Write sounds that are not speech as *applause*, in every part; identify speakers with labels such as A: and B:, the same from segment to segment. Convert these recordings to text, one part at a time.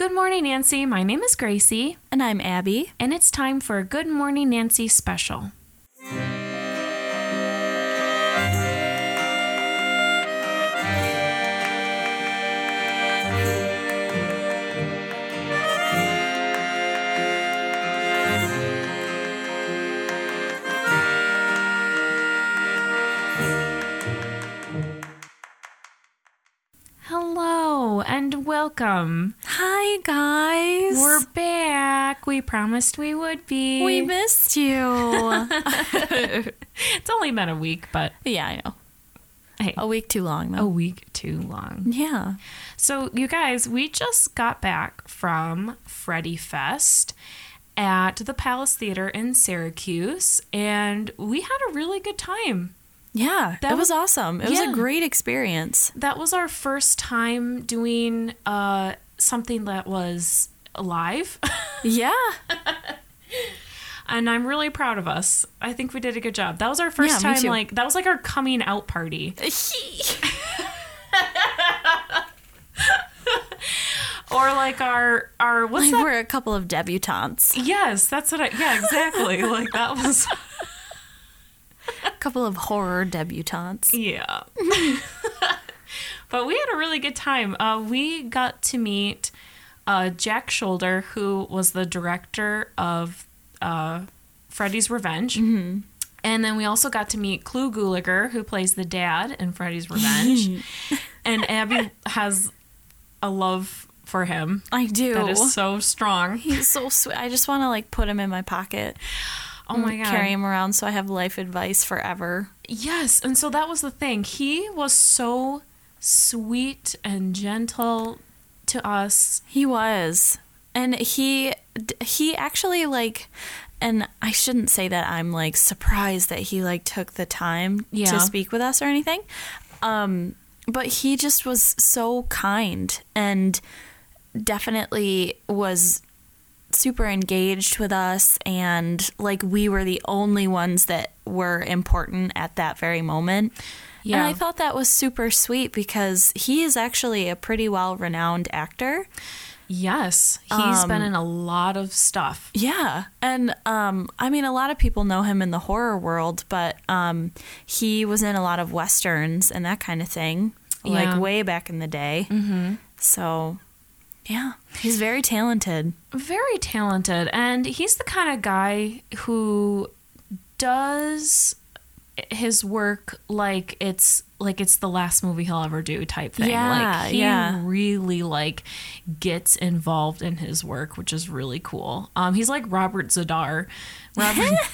A: Good morning, Nancy. My name is Gracie,
B: And I'm Abby.
A: and it's time for a Good Morning Nancy special. Welcome.
B: Hi, guys.
A: We're back. We promised we would be.
B: we missed you. *laughs*
A: it's only been a week, but
B: yeah, I know.
A: hey,
B: A week too long, though.
A: a week too long.
B: Yeah.
A: So, you guys, we just got back from Freddy Fest at the Palace Theater in Syracuse, and we had a really good time.
B: Yeah.
A: That
B: was
A: was-
B: awesome. It was a great experience.
A: That was our first time doing uh, something that was live, *laughs*
B: Yeah.
A: and I'm really proud of us. I think we did a good job. That was our first
B: Yeah,
A: time, like, that was like our coming out party. *laughs* Or like our our what's
B: like
A: that
B: we're a couple of debutantes.
A: Yes, that's what I. Yeah, exactly. *laughs* like that was.
B: Couple of horror debutantes.
A: Yeah. *laughs* but we had a really good time. Uh, we got to meet uh, Jack Sholder, who was the director of uh, Freddy's Revenge.
B: Mm-hmm.
A: And then we also got to meet Clu Gulager, who plays the dad in Freddy's Revenge. *laughs* and Abby has a love for him
B: I do.
A: that is so strong.
B: He's so sweet. I just want to like put him in my pocket.
A: Oh my god.
B: Carry him around so I have life advice forever.
A: Yes, and so that was the thing. He was so sweet and gentle to us.
B: He was. And he he actually like and I shouldn't say that I'm like surprised that he like took the time
A: Yeah.
B: to speak with us or anything. Um but he just was so kind and definitely was super engaged with us and like we were the only ones that were important at that very moment. And
A: Yeah.
B: I thought that was super sweet because he is actually a pretty well renowned actor.
A: Yes, he's
B: Um,
A: been in a lot of stuff.
B: Yeah. And um I mean a lot of people know him in the horror world, but um he was in a lot of westerns and that kind of thing.
A: Yeah.
B: Like way back in the day. Mm-hmm. So yeah, he's very talented.
A: Very talented, and he's the kind of guy who does his work like it's like it's the last movie he'll ever do type thing.
B: Yeah,
A: like he
B: yeah.
A: really like gets involved in his work, which is really cool. Um he's like Robert Z'Dar. Robert *laughs*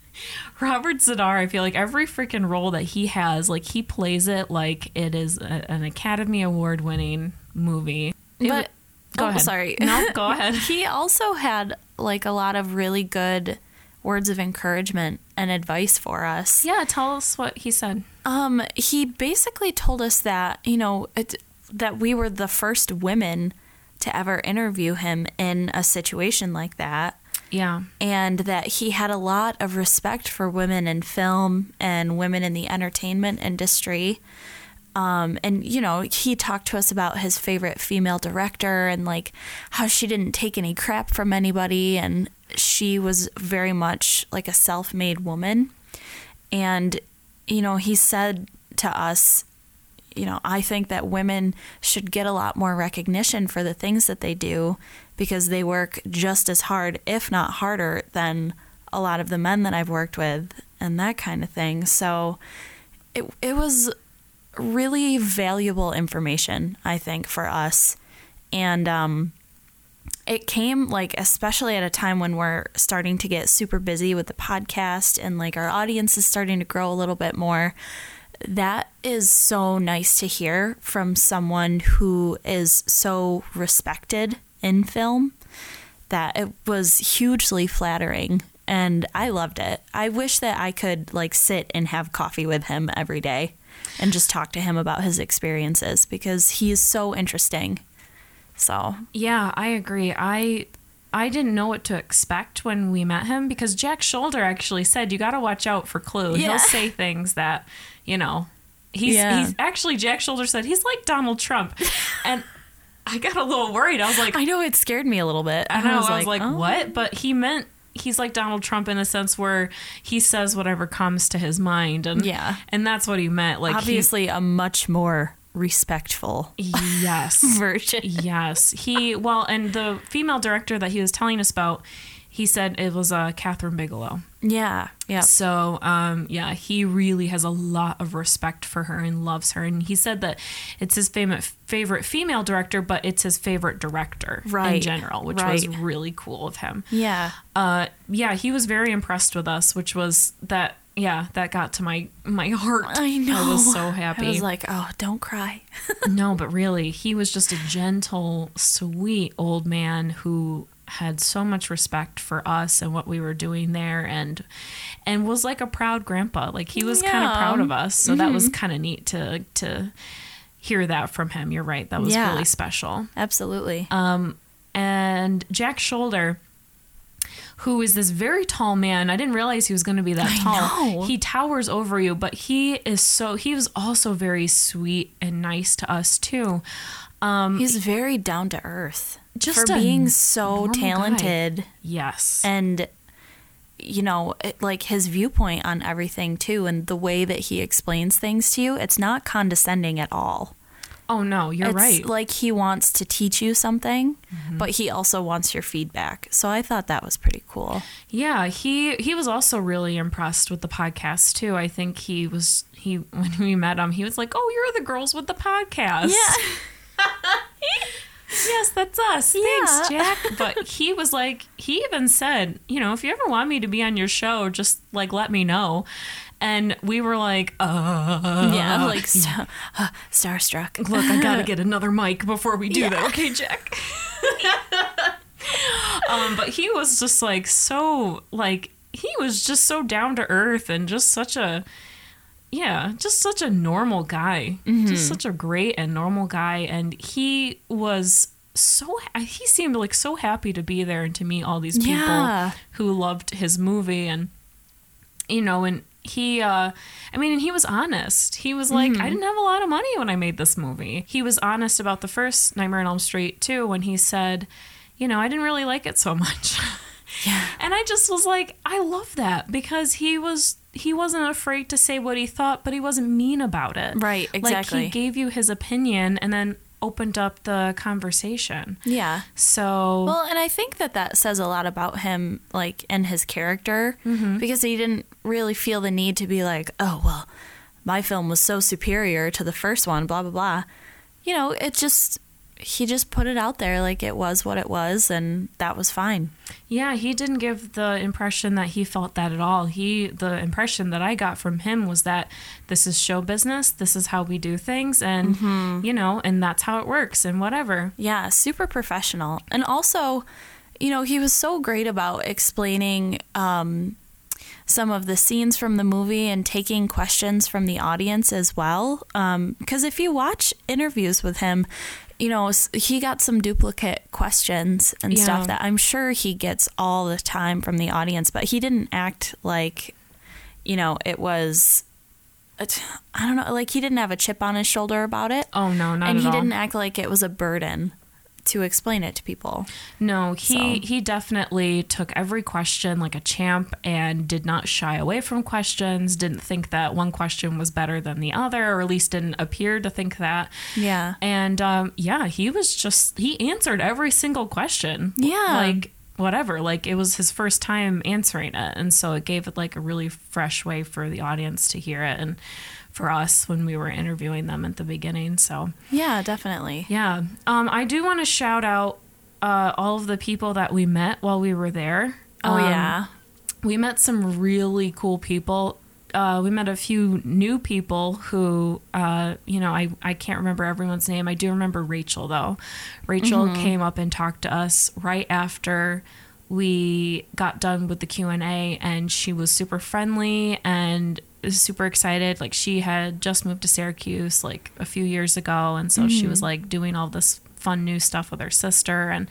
A: *laughs* Robert Z'Dar, I feel like every freaking role that he has, like he plays it like it is a, an Academy Award winning movie. It
B: But
A: Go
B: oh,
A: ahead.
B: sorry.
A: No, go *laughs* ahead.
B: he also had like a lot of really good words of encouragement and advice for us.
A: Yeah, tell us what he said.
B: Um, he basically told us that you know it, that we were the first women to ever interview him in a situation like that,
A: Yeah.
B: and that he had a lot of respect for women in film and women in the entertainment industry. Um, and you know, he talked to us about his favorite female director and like how she didn't take any crap from anybody, and she was very much like a self-made woman. And you know, he said to us, you know, I think that women should get a lot more recognition for the things that they do because they work just as hard, if not harder, than a lot of the men that I've worked with and that kind of thing. So it it was really valuable information, I think, for us. And um it came like especially at a time when we're starting to get super busy with the podcast and like our audience is starting to grow a little bit more that is so nice to hear from someone who is so respected in film that it was hugely flattering and I loved it. I wish that I could like sit and have coffee with him every day and just talk to him about his experiences because he is so interesting. So,
A: Yeah, I agree. I I didn't know what to expect when we met him because Jack Sholder actually said you got to watch out for Clu.
B: Yeah.
A: He'll say things that, you know, he's
B: Yeah.
A: he's actually Jack Sholder said he's like Donald Trump. *laughs* and I got a little worried. I was like,
B: I know it scared me a little bit.
A: I know. I was, like,
B: oh.
A: what? But he meant he's like Donald Trump in a sense where he says whatever comes to his mind, and
B: Yeah.
A: and that's what he meant. Like he-
B: Obviously, a much more respectful
A: yes, *laughs*
B: version.
A: yes. He well, and the female director that he was telling us about, he said it was uh, Kathryn Bigelow.
B: Yeah, yeah.
A: So, um, yeah, he really has a lot of respect for her and loves her. And he said that it's his favorite favorite female director, but it's his favorite director in general, which was really cool of him.
B: Yeah.
A: Uh, yeah, he was very impressed with us, which was that. Yeah, that got to my my heart.
B: I know.
A: I was so happy.
B: I was like, oh, don't cry. *laughs*
A: no, but really, he was just a gentle, sweet old man who had so much respect for us and what we were doing there and and was like a proud grandpa. Like he was kind of proud of us. So that was kind of neat to to hear that from him. You're right. That was
B: Yeah.
A: really special.
B: Absolutely.
A: um And Jack Sholder who is this very tall man. I didn't realize he was going to be that
B: I
A: tall.
B: know.
A: He towers over you, but he is so he was also very sweet and nice to us too.
B: Um, He's very down to earth.
A: Just
B: for being so
A: normal guy.
B: talented
A: Yes.
B: and you know, it, like his viewpoint on everything too and the way that he explains things to you, it's not condescending at all.
A: oh no, you're
B: it's
A: right.
B: like he wants to teach you something, mm-hmm. but he also wants your feedback. So I thought that was pretty cool.
A: yeah, he he was also really impressed with the podcast too. I think he was he *laughs* when we met him, he was like, "Oh, you're the girls with the podcast." *laughs* *laughs* yes, that's us. Thanks,
B: Yeah.
A: Jack. But he was like, he even said, you know, if you ever want me to be on your show, just like let me know. And we were like, uh,
B: yeah, *laughs* like st- uh, starstruck.
A: look, I gotta *laughs* get another mic before we do
B: Yeah.
A: that. Okay, Jack. *laughs* um, but he was just like so like he was just so down to earth and just such a yeah, just such a normal guy.
B: Mm-hmm.
A: Just such a great and normal guy and he was so he seemed like so happy to be there and to meet all these people
B: Yeah.
A: who loved his movie and you know and he uh i mean and he was honest he was like
B: Mm-hmm.
A: i didn't have a lot of money when i made this movie he was honest about the first nightmare on elm street too when he said you know i didn't really like it so much *laughs*
B: Yeah.
A: and i just was like i love that because he was he wasn't afraid to say what he thought but he wasn't mean about it
B: Right,
A: like
B: exactly.
A: he gave you his opinion and then opened up the conversation
B: Yeah.
A: so
B: Well, and I think that that says a lot about him, like, and his character, mm-hmm. because he didn't really feel the need to be like, oh, well, my film was so superior to the first one, blah, blah, blah. You know, it just, he just put it out there like it was what it was, and that was fine.
A: Yeah, he didn't give the impression that he felt that at all. He the impression that I got from him was that this is show business, this is how we do things and you know, and that's how it works and whatever.
B: Yeah, super professional. And also, you know, he was so great about explaining um, some of the scenes from the movie and taking questions from the audience as well. Because if you watch interviews with him, you know, he got some duplicate questions and
A: Yeah.
B: stuff that I'm sure he gets all the time from the audience, but he didn't act like, you know, it was. I don't know, like he didn't have a chip on his shoulder about it
A: Oh no, not
B: and he
A: all.
B: didn't act like it was a burden to explain it to people.
A: No, he
B: So-
A: he definitely took every question like a champ and did not shy away from questions, didn't think that one question was better than the other or at least didn't appear to think that.
B: Yeah.
A: And um, yeah, he was just he answered every single question.
B: Yeah.
A: Like whatever. Like it was his first time answering it. And so it gave it like a really fresh way for the audience to hear it and for us when we were interviewing them at the beginning. So
B: Yeah, definitely.
A: yeah. Um, I do want to shout out uh, all of the people that we met while we were there.
B: Oh
A: Um,
B: yeah.
A: we met some really cool people. Uh, we met a few new people who, uh, you know, I, I can't remember everyone's name. I do remember Rachel, though. Rachel came up and talked to us right after we got done with the Q&A and she was super friendly and super excited like she had just moved to Syracuse like a few years ago and so she was like doing all this fun new stuff with her sister and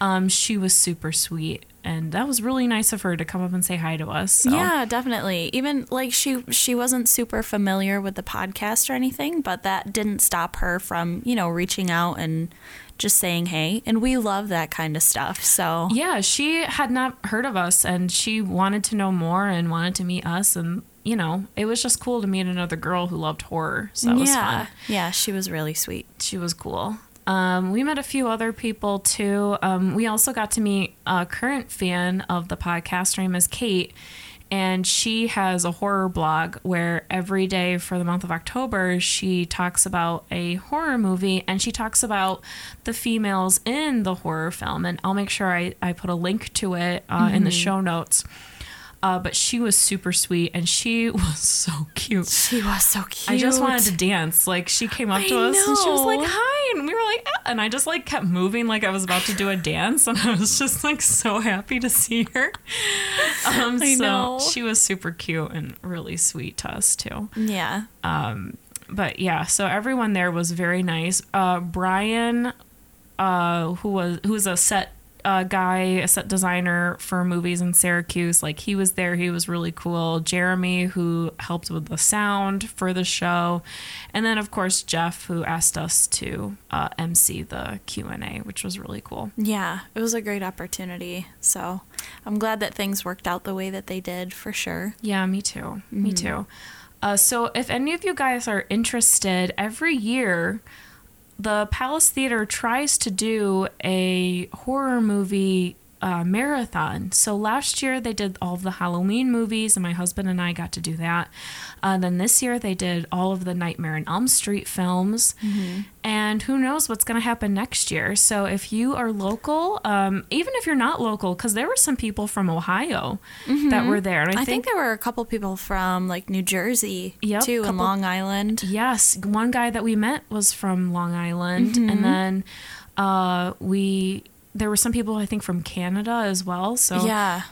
A: um, she was super sweet and that was really nice of her to come up and say hi to us so.
B: Yeah, definitely. Even like she she wasn't super familiar with the podcast or anything, but that didn't stop her from, you know, reaching out and just saying hey. And we love that kind of stuff. So,
A: Yeah, she had not heard of us and she wanted to know more and wanted to meet us. And, you know, it was just cool to meet another girl who loved horror. So that was
B: yeah.
A: fun.
B: Yeah, she was really sweet.
A: She was cool. Um, we met a few other people too. Um, we also got to meet a current fan of the podcast. Her name is Kate, and she has a horror blog where every day for the month of October she talks about a horror movie and she talks about the females in the horror film. And I'll make sure I, I put a link to it uh, in the show notes. Uh, but she was super sweet and she *laughs* was so cute.
B: She was so cute.
A: I just wanted to dance. Like she came up to
B: I
A: us and she was like, "Hi," and we were like, "Ah," and I just like kept moving like I was about to do a dance, and *laughs* I was just like so happy to see her. *laughs* Um,
B: I
A: so
B: know.
A: she was super cute and really sweet to us too.
B: Yeah.
A: Um, But yeah, so everyone there was very nice. Uh, Brian, uh, who was who's a set uh, guy, a set designer for movies in Syracuse. Like he was there. He was really cool. Jeremy, who helped with the sound for the show, and then of course Jeff, who asked us to uh, MC the Q and A, which was really cool.
B: Yeah, it was a great opportunity. So I'm glad that things worked out the way that they did for sure.
A: Yeah, me too. Me too. Uh, so, if any of you guys are interested, every year the Palace Theater tries to do a horror movie uh, marathon. So, last year they did all of the Halloween movies, and my husband and I got to do that. Uh, then this year they did all of the Nightmare on Elm Street films. And who knows what's going to happen next year. So, if you are local, um, even if you're not local, because there were some people from Ohio that were there. And
B: I think there were a couple people from like New Jersey
A: Yep,
B: too, and Long Island.
A: Yes, one guy that we met was from Long Island, and then uh, we there were some people I think from Canada as well. So
B: Yeah,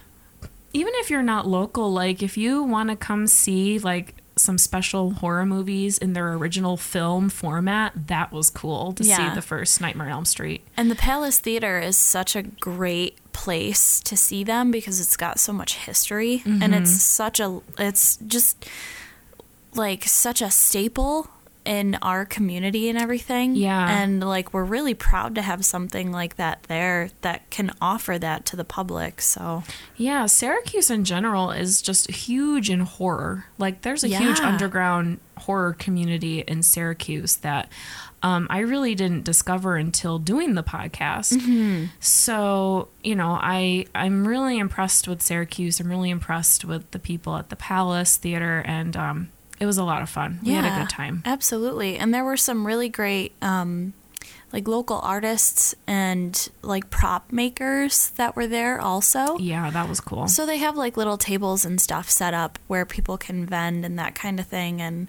A: even if you're not local, like if you want to come see like some special horror movies in their original film format, that was cool to
B: Yeah.
A: see the first Nightmare on Elm Street.
B: and the Palace Theater is such a great place to see them because it's got so much history and
A: Mm-hmm.
B: it's such a it's just like such a staple in our community and everything.
A: Yeah.
B: And like we're really proud to have something like that there that can offer that to the public. So
A: Yeah, Syracuse in general is just huge in horror. Like, there's a huge underground horror community in Syracuse that um, I really didn't discover until doing the podcast.
B: Mm-hmm.
A: So, you know, I I'm really impressed with Syracuse. I'm really impressed with the people at the Palace Theater, and um, it was a lot of fun. We had a good time.
B: Absolutely. And there were some really great um like local artists and like prop makers that were there also.
A: Yeah, that was cool.
B: So they have like little tables and stuff set up where people can vend and that kind of thing and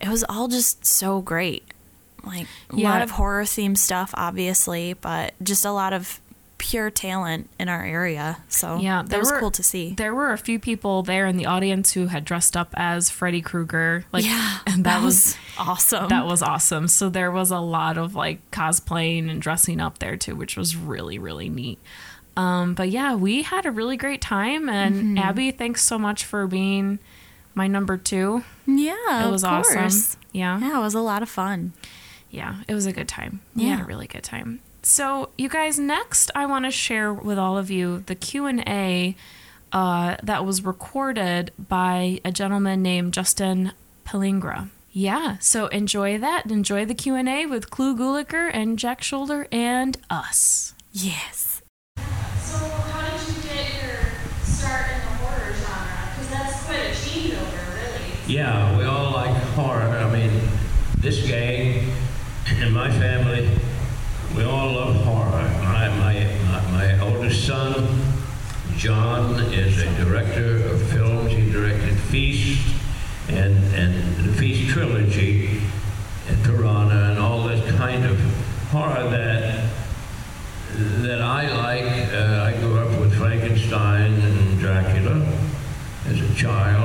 B: it was all just so great. Like a
A: Yeah.
B: lot of horror themed stuff obviously, but just a lot of pure talent in our area. So
A: Yeah,
B: that was
A: were-
B: cool to see.
A: There were a few people there in the audience who had dressed up as Freddy Krueger. Like,
B: yeah, *laughs*
A: and that, was
B: awesome.
A: that was awesome. So there was a lot of like cosplaying and dressing up there too, which was really really neat. Um, but yeah, we had a really great time, and
B: Mm-hmm.
A: Abby, thanks so much for being my number two.
B: yeah,
A: It was
B: of
A: awesome. Yeah,
B: Yeah, it was a lot of fun.
A: yeah, it was a good time. We had a really good time. So, you guys, next I want to share with all of you the Q and A uh, that was recorded by a gentleman named Justin Pelingra. Yeah, so enjoy that. Enjoy the Q and A with Clu Gulager and Jack Sholder and us.
B: Yes.
A: So, how did you get your start in the horror genre? Because that's quite a changeover, really.
C: Yeah, we all like horror. I mean, this gang and my family, we all love horror. My, my, my, oldest son, John, is a director of films. He directed Feast and, and the Feast trilogy and Piranha and all this kind of horror that that I like. Uh, I grew up with Frankenstein and Dracula as a child,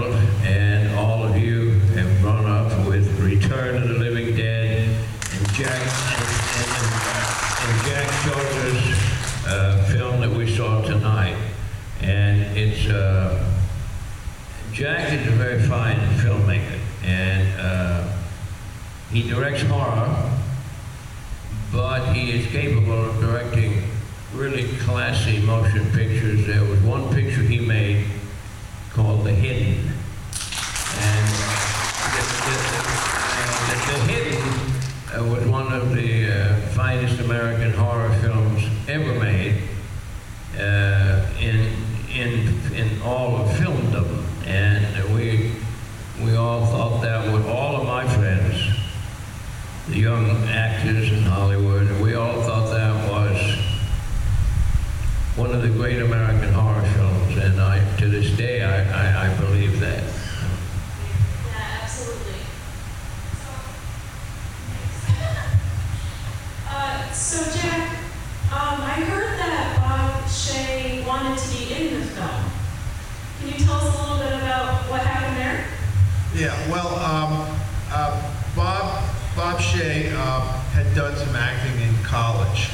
C: directs horror, but he is capable of directing really classy motion pictures. There was one picture actors in Hollywood, and we all thought that was one of the great American horror films. And I, to this day, I, I, I believe that.
D: Yeah, absolutely. Uh, so Jack, um, I heard that Bob Shaye wanted to be in the film. Can you tell us a little bit about what happened there?
E: Yeah, well, um, uh, Bob Bob Shaye uh, had done some acting in college.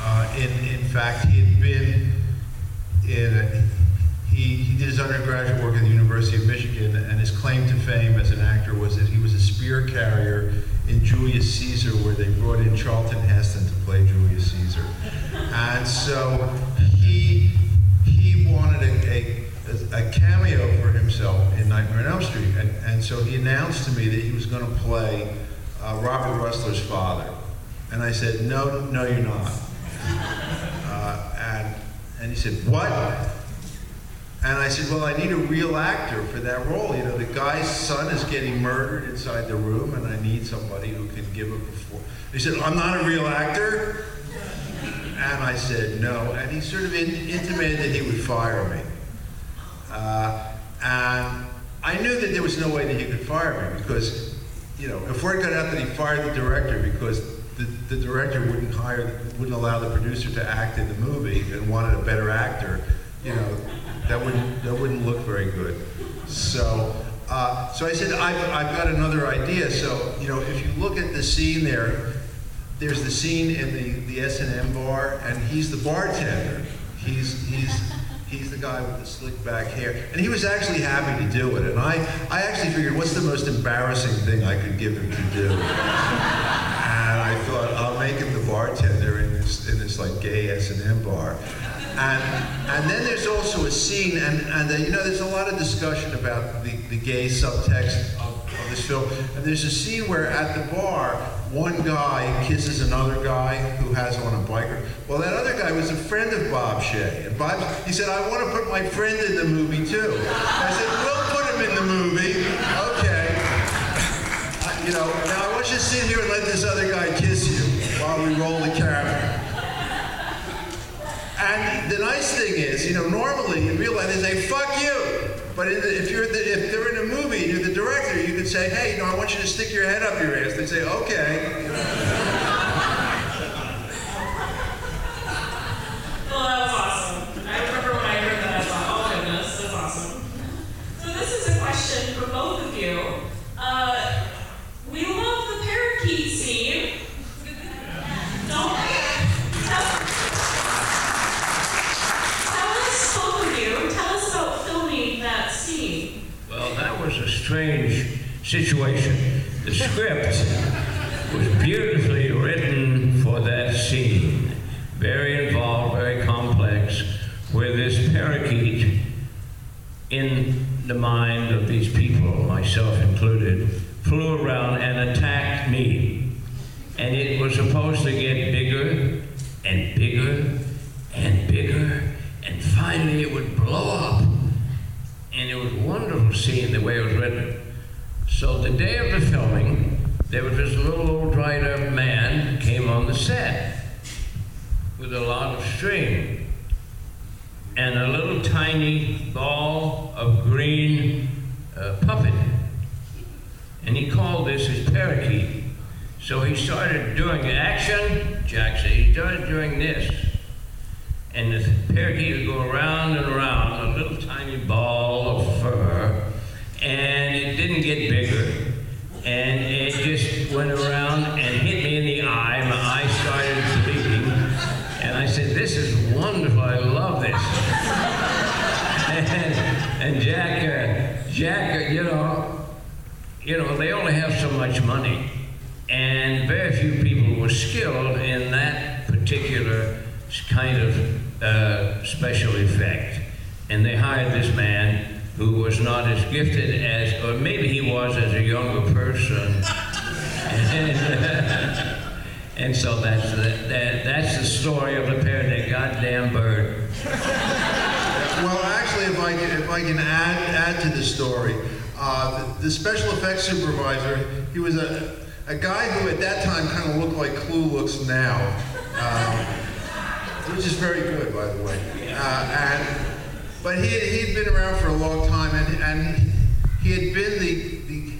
E: Uh, in in fact, he had been in. A, he, he did his undergraduate work at the University of Michigan, and his claim to fame as an actor was that he was a spear carrier in Julius Caesar, where they brought in Charlton Heston to play Julius Caesar. And so he he wanted a, a a cameo for himself in Nightmare on Elm Street, and, and so he announced to me that he was going to play uh, Robert Rusler's father, and I said, "No, no, you're not." *laughs* Uh, and and he said, "What?" And I said, "Well, I need a real actor for that role. You know, the guy's son is getting murdered inside the room, and I need somebody who can give a before." He said, "I'm not a real actor." And I said, "No," and he sort of in, intimated that he would fire me. Uh, and I knew that there was no way that he could fire me because, you know, if word got out that he fired the director because the, the director wouldn't hire, wouldn't allow the producer to act in the movie and wanted a better actor, you know, that wouldn't that wouldn't look very good. So. Uh, so I said, I've, I've got another idea. So, you know, if you look at the scene there, there's the scene in the, the S&M bar, and he's the bartender. He's, he's, He's the guy with the slick back hair. And he was actually happy to do it. And I, I actually figured, what's the most embarrassing thing I could give him to do? and I thought, I'll make him the bartender in this, in this like gay S&M bar. And, and then there's also a scene, and, and uh, you know, there's a lot of discussion about the, the gay subtext this film. And there's a scene where at the bar, one guy kisses another guy who has on a biker. Well, that other guy was a friend of Bob Shaye. And Bob, he said, I want to put my friend in the movie too. I said, we'll put him in the movie. Okay. You know, now I want you to sit here and let this other guy kiss you while we roll the camera. And the nice thing is, you know, normally in real life they say, fuck you. But if you're the, if they're in a movie and you're the director, you could say, "Hey, you know, I want you to stick your head up your ass." They say, "Okay."
D: well, that was awesome. I remember when I heard that, I thought, "Oh goodness, that's awesome." So this is a question for both of you. Uh, we love the parakeet scene. Don't tell, tell us, both of you, tell us about filming that scene.
C: Well, that was a strange situation. The script was beautifully written for that scene. Very involved, very complex, where this parakeet, in the mind of these people, myself included, flew around and attacked me. And it was supposed to get bigger and bigger and bigger, and finally it would blow up. And it was wonderful seeing the way it was written. So the day of the filming, there was this little old dried up man came on the set with a lot of string and a little tiny ball of green uh, puppet. And he called this his parakeet. So he started doing action, Jack said, he started doing this. And the parakeet would go around and around, a little tiny ball of fur, and it didn't get bigger. And it just went around and hit me in the eye. My eye started bleeding. And I said, This is wonderful. I love this. and, and Jack, uh, Jack, uh, you know, you know, they only have so much money, and very few people were skilled in that particular kind of uh, special effect. And they hired this man who was not as gifted as, or maybe he was as a younger person. *laughs* and, so that's the, that, that's the story of the pair that goddamn bird.
E: Well, actually, if I if I can add, add to the story, uh, the, the special effects supervisor, he was a, a guy who at that time kind of looked like Clu looks now, um, which is very good, by the way. Uh, and but he had, he'd been around for a long time, and, and he had been the the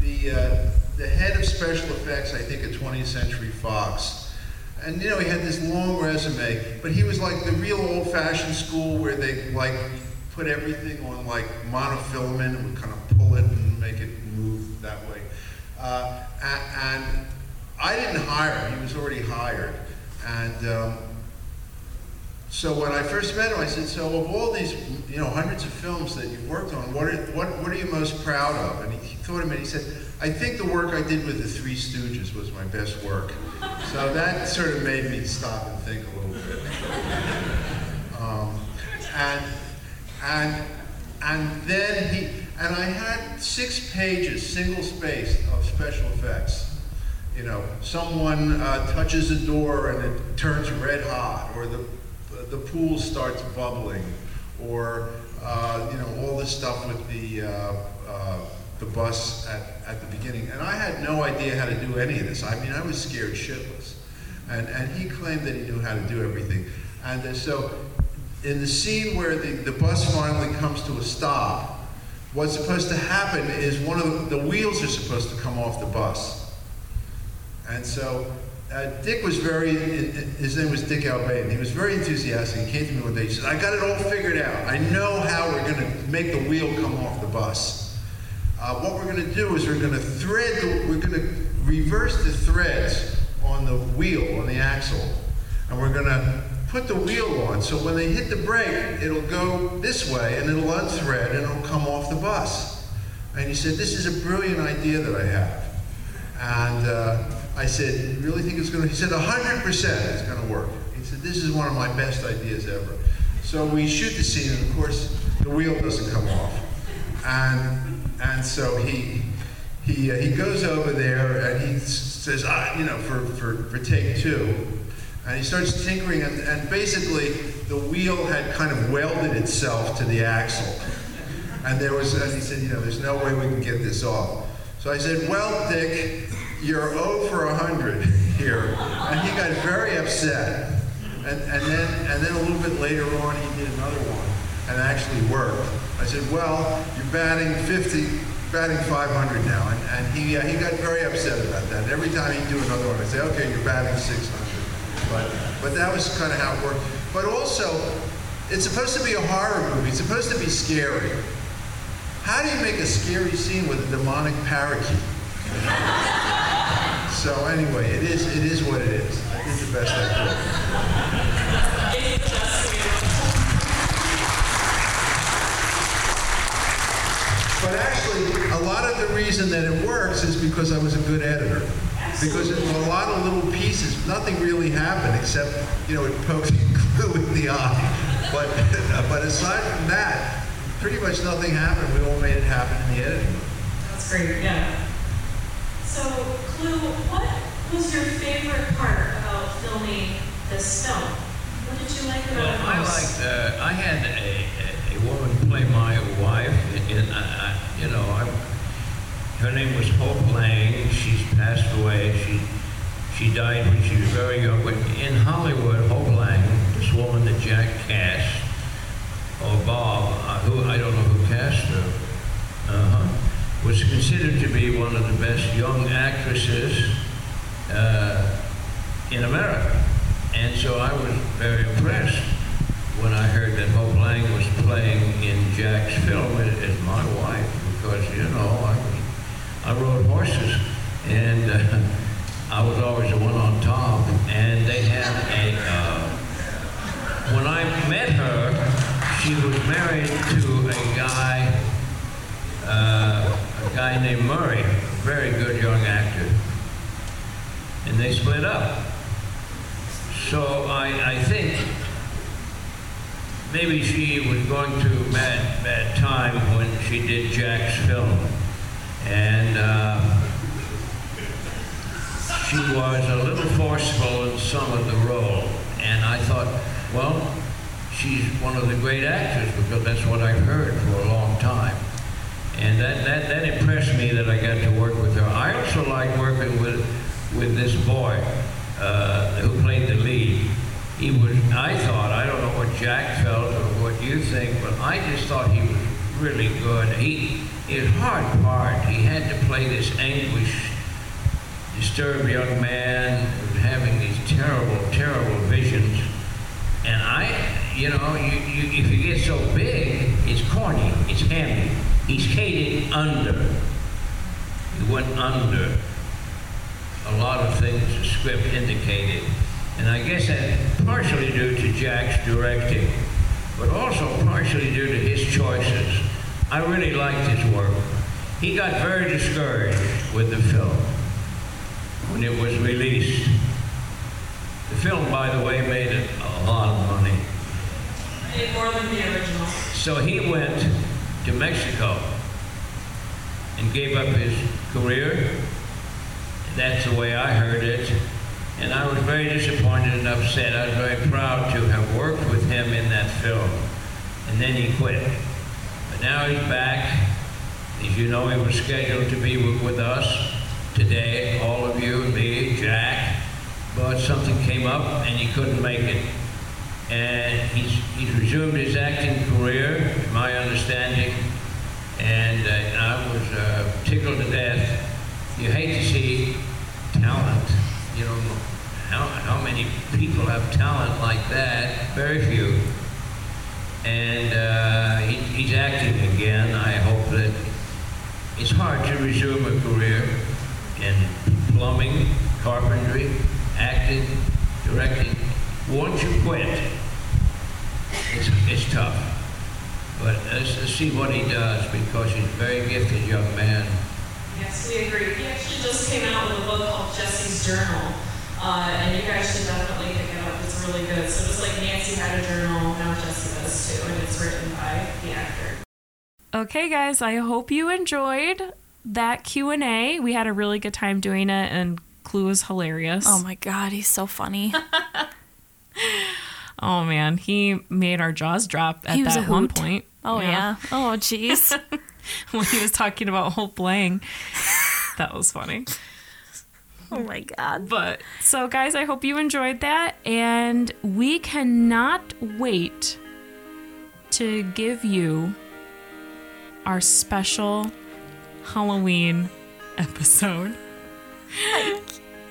E: the, uh, the head of special effects, I think, at 20th Century Fox. And you know, he had this long resume, but he was like the real old-fashioned school where they like put everything on like monofilament and would kind of pull it and make it move that way. Uh, and, and I didn't hire him; he was already hired. And um, so when I first met him, I said, "So of all these, you know, hundreds of films that you've worked on, what are, what, what are you most proud of?" And he, he thought a minute. He said, "I think the work I did with the Three Stooges was my best work." So that sort of made me stop and think a little bit. Um, and and and then he and I had six pages, single spaced, of special effects. You know, someone uh, touches a door and it turns red hot, or the the pool starts bubbling, or uh, you know all this stuff with the uh, uh, the bus at, at the beginning. And I had no idea how to do any of this. I mean, I was scared shitless. And and he claimed that he knew how to do everything. And so, in the scene where the, the bus finally comes to a stop, what's supposed to happen is one of the, the wheels are supposed to come off the bus. And so uh, Dick was very, his name was Dick Albane. He was very enthusiastic. He came to me one day. He said, I got it all figured out. I know how we're going to make the wheel come off the bus. Uh, what we're going to do is we're going to thread, the, we're going to reverse the threads on the wheel, on the axle. And we're going to put the wheel on. So when they hit the brake, it'll go this way and it'll unthread and it'll come off the bus. And he said, This is a brilliant idea that I have. And uh, I said, you really think it's going to? He said, 100% it's going to work. He said, this is one of my best ideas ever. So we shoot the scene, and of course, the wheel doesn't come off. And, and so he, he, uh, he goes over there and he says, ah, you know, for, for, for take two. And he starts tinkering, and, and basically, the wheel had kind of welded itself to the axle. And there was, and he said, you know, there's no way we can get this off. So I said, well, Dick, you're 0 for 100 here. And he got very upset. And, and, then, and then a little bit later on, he did another one and actually worked. I said, well, you're batting 50, batting 500 now. And, and he, uh, he got very upset about that. And every time he'd do another one, I'd say, okay, you're batting 600. But, but that was kind of how it worked. But also, it's supposed to be a horror movie. It's supposed to be scary. How do you make a scary scene with a demonic parakeet? *laughs* so anyway, it is it is what it is. I did the best I could. But actually, a lot of the reason that it works is because I was a good editor. Because in a lot of little pieces, nothing really happened except, you know, it poked *laughs* glue in the eye. But, *laughs* but aside from that, pretty much nothing happened. We all made it happen in the editing.
D: That's great, yeah. So, Clu, what was your favorite part about filming this film? What did you like about
C: Well,
D: it
C: I liked, uh, I had a, a, woman play my wife, and, uh, you know, I, her name was Hope Lange. She's passed away. She, she died when she was very young. But in Hollywood, Hope Lange, this woman that Jack cast, or Bob, uh, who I don't know who cast her, uh-huh, was considered to be one of the best young actresses uh, in America. And so I was very impressed when I heard that Hope Lange was playing in Jack's film as, my wife, because you know I I rode horses, and uh, I was always the one on top. And they had a uh, when I met her, she was married to a guy, uh, a guy named Murray, very good young actor. and they split up. So I, I think maybe she was going through a bad, bad time when she did Jack's film. And uh, she was a little forceful in some of the role. And I thought, well, she's one of the great actors because that's what I've heard for a long time. And that, that, that impressed me that I got to work with her. I also like working with, with this boy uh, who played the lead. He was, I thought, I don't know what Jack felt or what you think, but I just thought he was really good. He, his hard part, he had to play this anguished, disturbed young man having these terrible, terrible visions. And I, you know, you, you, if you get so big, it's corny, it's hammy. He's skated under. He went under a lot of things the script indicated. And I guess that partially due to Jack's directing, but also partially due to his choices. I really liked his work. He got very discouraged with the film when it was released. The film, by the way, made a lot of money.
D: Made more than the original.
C: So he went to Mexico and gave up his career. That's the way I heard it. And I was very disappointed and upset. I was very proud to have worked with him in that film. And then he quit. But now he's back. As you know, he was scheduled to be with, us today, all of you, and me, Jack. But something came up and he couldn't make it and he's, he's resumed his acting career, my understanding, and uh, I was uh, tickled to death. You hate to see talent, you know, how, how many people have talent like that? Very few. And uh, he, he's acting again. I hope that it's hard to resume a career in plumbing, carpentry, acting, directing. Once you quit, it's, it's tough. But let's, let's see what he does because he's a very gifted young man.
D: Yes, we agree. He actually just came out with a book called Jesse's Journal. Uh, and you guys should definitely pick it up. It's really good. So just like Nancy had a journal, now Jesse does too. And it's written by the actor.
A: Okay, guys, I hope you enjoyed that Q&A. We had a really good time doing it and Clu was hilarious.
B: Oh my god, he's so funny. *laughs*
A: Oh man, he made our jaws drop at that one point.
B: Oh yeah. Oh jeez. *laughs*
A: when he was talking about Hope Lange. That was funny.
B: oh my god.
A: But so guys, I hope you enjoyed that and we cannot wait to give you our special Halloween episode.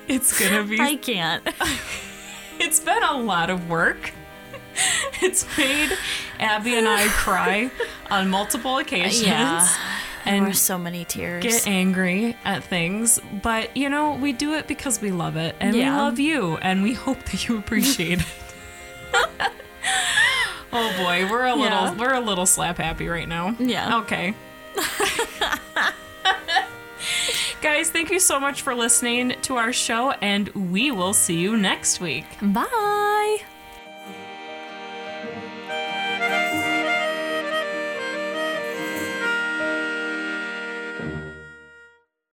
A: It's going to be
B: I can't. *laughs*
A: It's been a lot of work. It's made Abby and I cry on multiple occasions.
B: Yeah.
A: And
B: so many tears.
A: get angry at things, but you know, we do it because we love it and we love you and we hope that you appreciate it. *laughs* oh boy, we're a little
B: Yeah.
A: we're a little slap happy right now.
B: Yeah.
A: Okay. *laughs* Guys, thank you so much for listening to our show and we will see you next week.
B: Bye.